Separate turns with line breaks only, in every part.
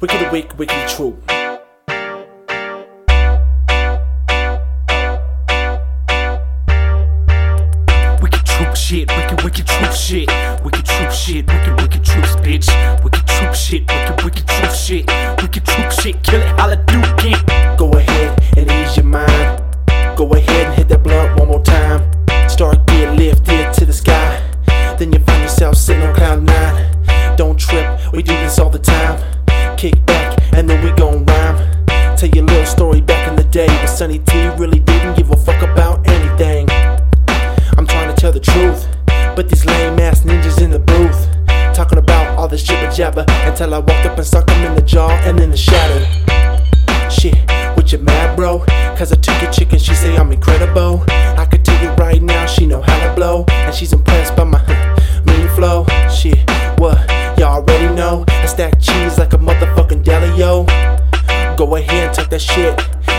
Wicked, wicked, wicked, true.
Wicked troop shit, wicked, wicked troop shit. Wicked troop shit, wicked, wicked troops, bitch. Wicked troop shit, wicked, wicked troop shit. Wicked troop shit, kill it, holla, do it.
Go ahead and ease your mind. Go ahead and hit that blunt one more time. Start getting lifted to the sky. Then you didn't give a fuck about anything. I'm trying to tell the truth, but these lame ass ninjas in the booth talking about all this jibber jabber until I walked up and sucked them in the jaw and in the shadow. Shit, what you mad, bro? Cause I took your chick and she say I'm incredible. I could tell you right now, she know how to blow. And she's impressed by my mean flow. Shit, what? Y'all already know. I stack cheese like a motherfucking deli, yo. Go ahead and tuck that shit.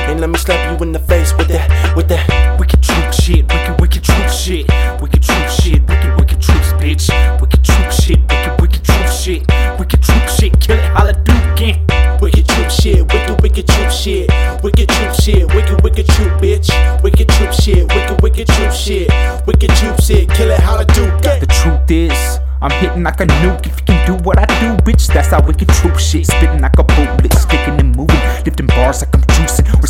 And let me slap you in the face with that, with that.
Wicked troop shit, wicked, wicked troop shit. Wicked troop shit, wicked, wicked troops, bitch. Wicked troop shit, wicked, wicked troop shit. Wicked troop shit, kill it, holla, do it.
Wicked troop shit, wicked, wicked troop shit. Wicked troop shit, wicked, wicked troop, bitch. Wicked troop shit, wicked, wicked troop shit. Wicked troop shit, kill it to do.
The truth is, I'm hitting like a nuke. If you can do what I do, bitch, that's how wicked troop shit. Spitting like a bullet, sticking and moving. Lifting bars like I'm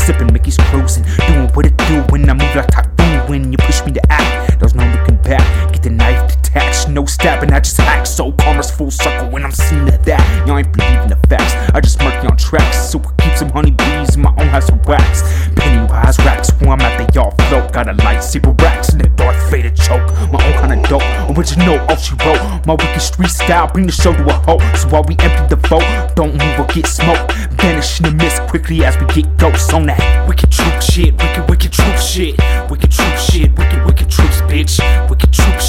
sipping Mickey's cruising. Doing what it do when I move like typhoon. When you push me to act, there's no looking back. Get the knife detached, no stabbing, I just hack. So karma's full circle when I'm seeing that. Y'all ain't believing the facts. I just murky on tracks. So I keep some honeybees in my own house of wax. Pennywise racks, where I'm at, they all float. Got a lightsaber racks and a Darth Vader choke. My own kind of dope, original, all she wrote. My wicked street style, bring the show to a halt. So while we empty the vote, don't move or get smoked. Quickly as we get ghosts on that. Wicked troop shit, wicked, wicked troop shit. Wicked troop shit, wicked, wicked troops, bitch. Wicked troop